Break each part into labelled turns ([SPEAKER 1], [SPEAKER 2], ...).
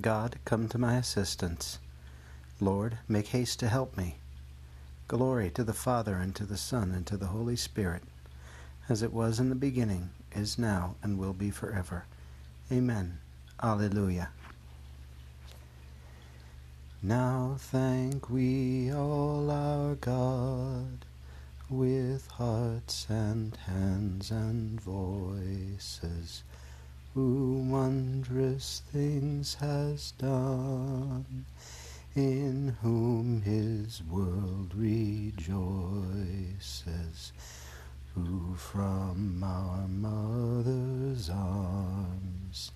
[SPEAKER 1] God, come to my assistance. Lord, make haste to help me. Glory to the Father, and to the Son, and to the Holy Spirit, as it was in the beginning, is now, and will be forever. Amen. Alleluia. Now thank we all our God with hearts and hands and voices who wondrous things has done, in whom his world rejoices, who from our mother's arms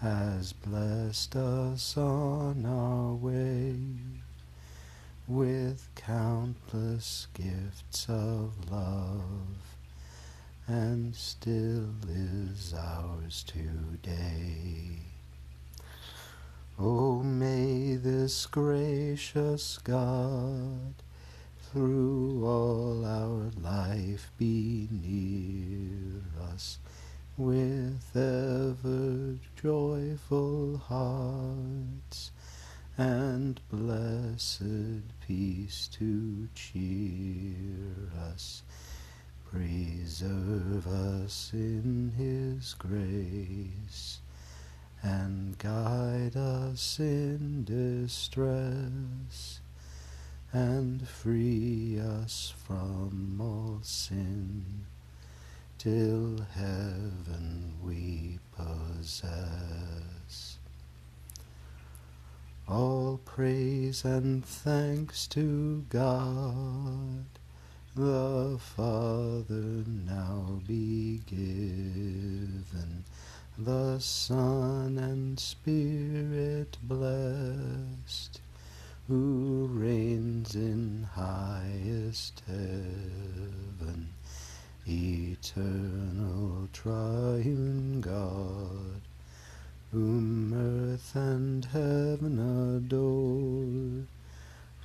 [SPEAKER 1] has blessed us on our way with countless gifts of love and still is ours today. Oh, may this gracious God through all our life be near us with ever joyful hearts and blessed peace to cheer us preserve us in His grace, and guide us in distress, and free us from all sin, till heaven we possess. All praise and thanks to God the Father now be given, the Son and Spirit blessed, who reigns in highest heaven, eternal triune God, whom earth and heaven adore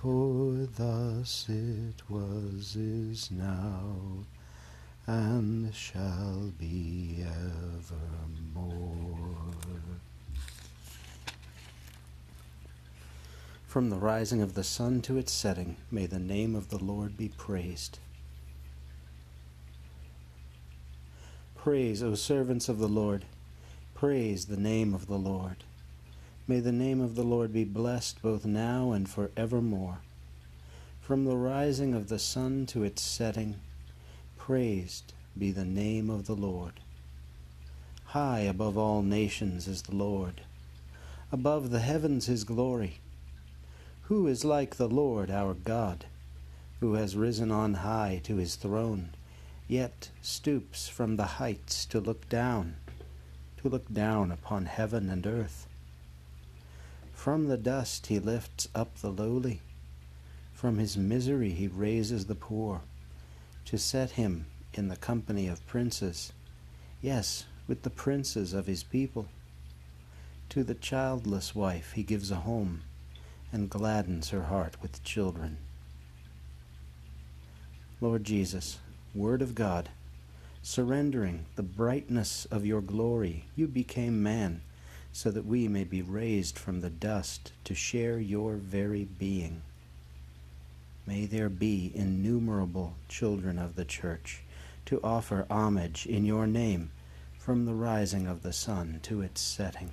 [SPEAKER 1] for thus it was, is now, and shall be evermore. From the rising of the sun to its setting, may the name of the Lord be praised. Praise, O servants of the Lord. Praise the name of the Lord. May the name of the Lord be blessed both now and for evermore. From the rising of the sun to its setting, praised be the name of the Lord. High above all nations is the Lord, above the heavens his glory. Who is like the Lord our God, who has risen on high to his throne, yet stoops from the heights to look down, to look down upon heaven and earth? From the dust he lifts up the lowly. From his misery he raises the poor, to set him in the company of princes, yes, with the princes of his people. To the childless wife he gives a home, and gladdens her heart with children. Lord Jesus, Word of God, surrendering the brightness of your glory, you became man so that we may be raised from the dust to share your very being. May there be innumerable children of the church to offer homage in your name from the rising of the sun to its setting.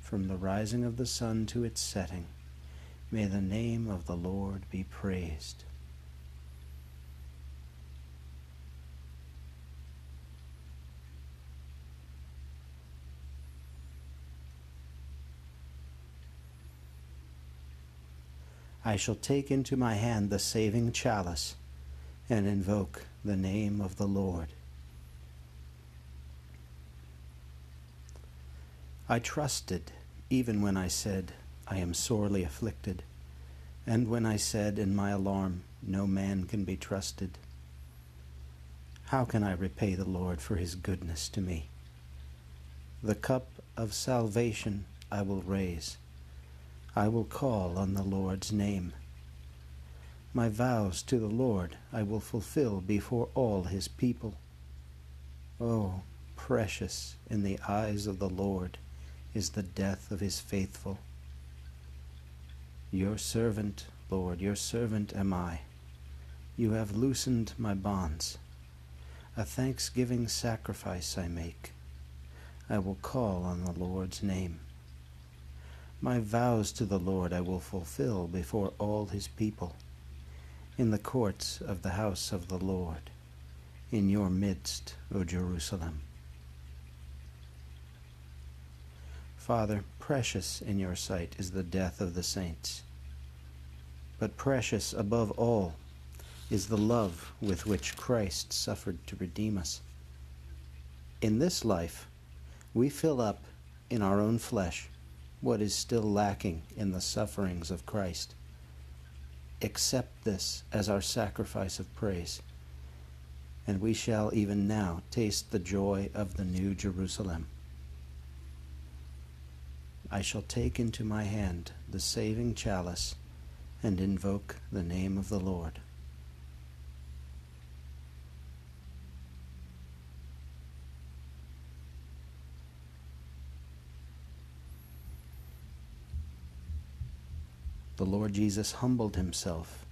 [SPEAKER 1] From the rising of the sun to its setting, may the name of the Lord be praised. I shall take into my hand the saving chalice and invoke the name of the Lord. I trusted even when I said, I am sorely afflicted, and when I said in my alarm, No man can be trusted. How can I repay the Lord for his goodness to me? The cup of salvation I will raise I will call on the Lord's name. My vows to the Lord I will fulfill before all his people. Oh, precious in the eyes of the Lord is the death of his faithful. Your servant, Lord, your servant am I. You have loosened my bonds. A thanksgiving sacrifice I make. I will call on the Lord's name. My vows to the Lord I will fulfill before all his people, in the courts of the house of the Lord, in your midst, O Jerusalem. Father, precious in your sight is the death of the saints, but precious above all is the love with which Christ suffered to redeem us. In this life, we fill up in our own flesh what is still lacking in the sufferings of Christ. Accept this as our sacrifice of praise, and we shall even now taste the joy of the new Jerusalem. I shall take into my hand the saving chalice and invoke the name of the Lord. The Lord Jesus humbled himself,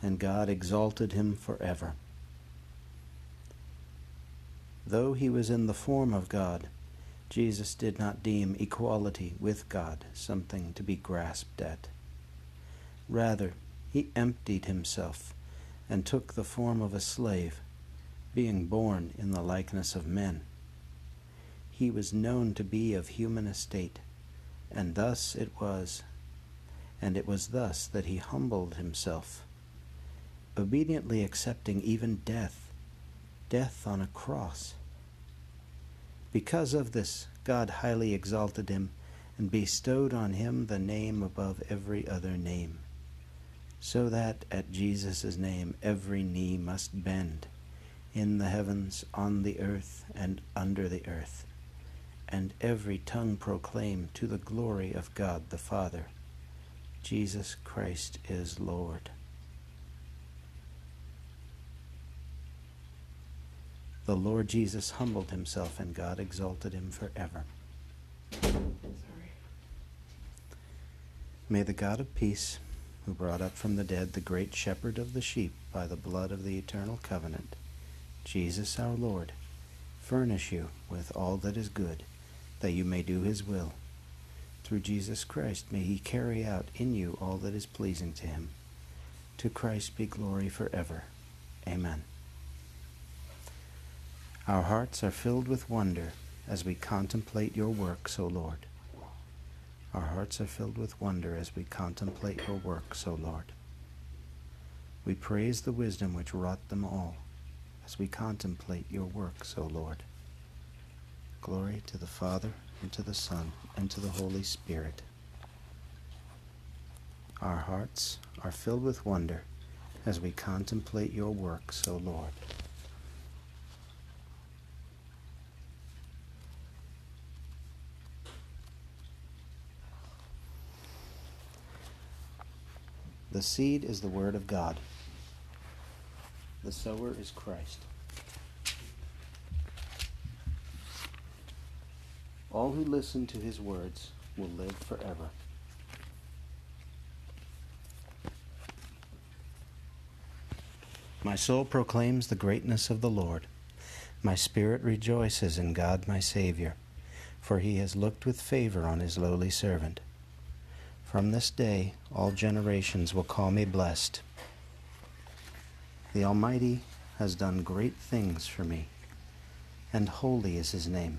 [SPEAKER 1] and God exalted him forever. Though he was in the form of God, Jesus did not deem equality with God something to be grasped at. Rather, he emptied himself and took the form of a slave, being born in the likeness of men. He was known to be of human estate, and thus it was and it was thus that he humbled himself, obediently accepting even death, death on a cross. Because of this, God highly exalted him and bestowed on him the name above every other name, so that at Jesus' name every knee must bend, in the heavens, on the earth, and under the earth, and every tongue proclaim to the glory of God the Father. Jesus Christ is Lord. The Lord Jesus humbled himself, and God exalted him forever. May the God of peace, who brought up from the dead the great shepherd of the sheep by the blood of the eternal covenant, Jesus our Lord, furnish you with all that is good, that you may do his will through Jesus Christ, may he carry out in you all that is pleasing to him. To Christ be glory forever. Amen. Our hearts are filled with wonder as we contemplate your works, O Lord. Our hearts are filled with wonder as we contemplate your works, O Lord. We praise the wisdom which wrought them all as we contemplate your works, O Lord. Glory to the Father, and to the Son, and to the Holy Spirit. Our hearts are filled with wonder as we contemplate your works, O Lord. The seed is the Word of God. The sower is Christ. All who listen to his words will live forever. My soul proclaims the greatness of the Lord. My spirit rejoices in God my Savior, for he has looked with favor on his lowly servant. From this day all generations will call me blessed. The Almighty has done great things for me, and holy is his name.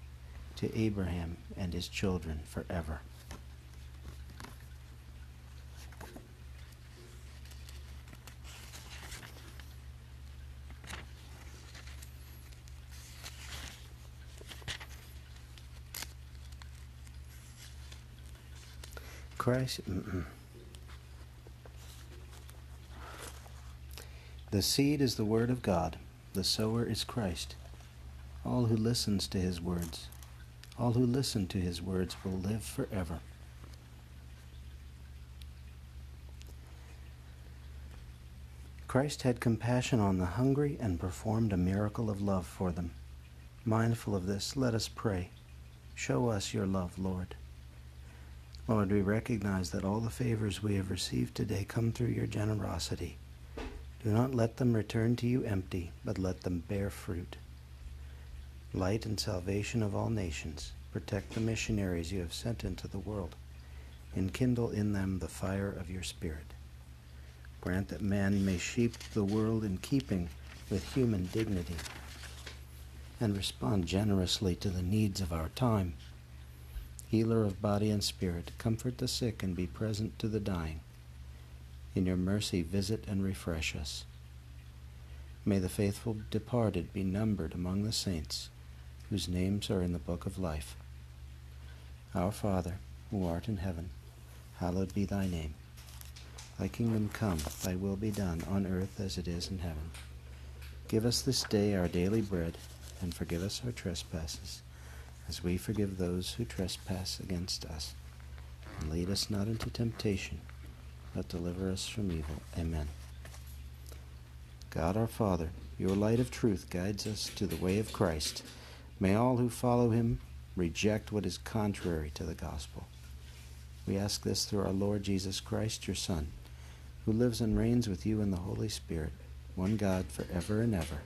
[SPEAKER 1] to Abraham and his children forever. Christ. The seed is the word of God. The sower is Christ. All who listens to his words, all who listen to his words will live forever. Christ had compassion on the hungry and performed a miracle of love for them. Mindful of this, let us pray. Show us your love, Lord. Lord, we recognize that all the favors we have received today come through your generosity. Do not let them return to you empty, but let them bear fruit. Light and salvation of all nations, protect the missionaries you have sent into the world. Enkindle in them the fire of your Spirit. Grant that man may shape the world in keeping with human dignity and respond generously to the needs of our time. Healer of body and spirit, comfort the sick and be present to the dying. In your mercy, visit and refresh us. May the faithful departed be numbered among the saints, whose names are in the book of life. Our Father, who art in heaven, hallowed be thy name. Thy kingdom come, thy will be done, on earth as it is in heaven. Give us this day our daily bread, and forgive us our trespasses, as we forgive those who trespass against us. And lead us not into temptation, but deliver us from evil. Amen. God our Father, your light of truth guides us to the way of Christ. May all who follow him reject what is contrary to the gospel. We ask this through our Lord Jesus Christ, your Son who lives and reigns with you in the Holy Spirit, one God, for ever and ever.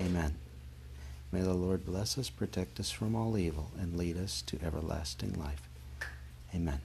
[SPEAKER 1] Amen. May the Lord bless us, protect us from all evil, and lead us to everlasting life. Amen.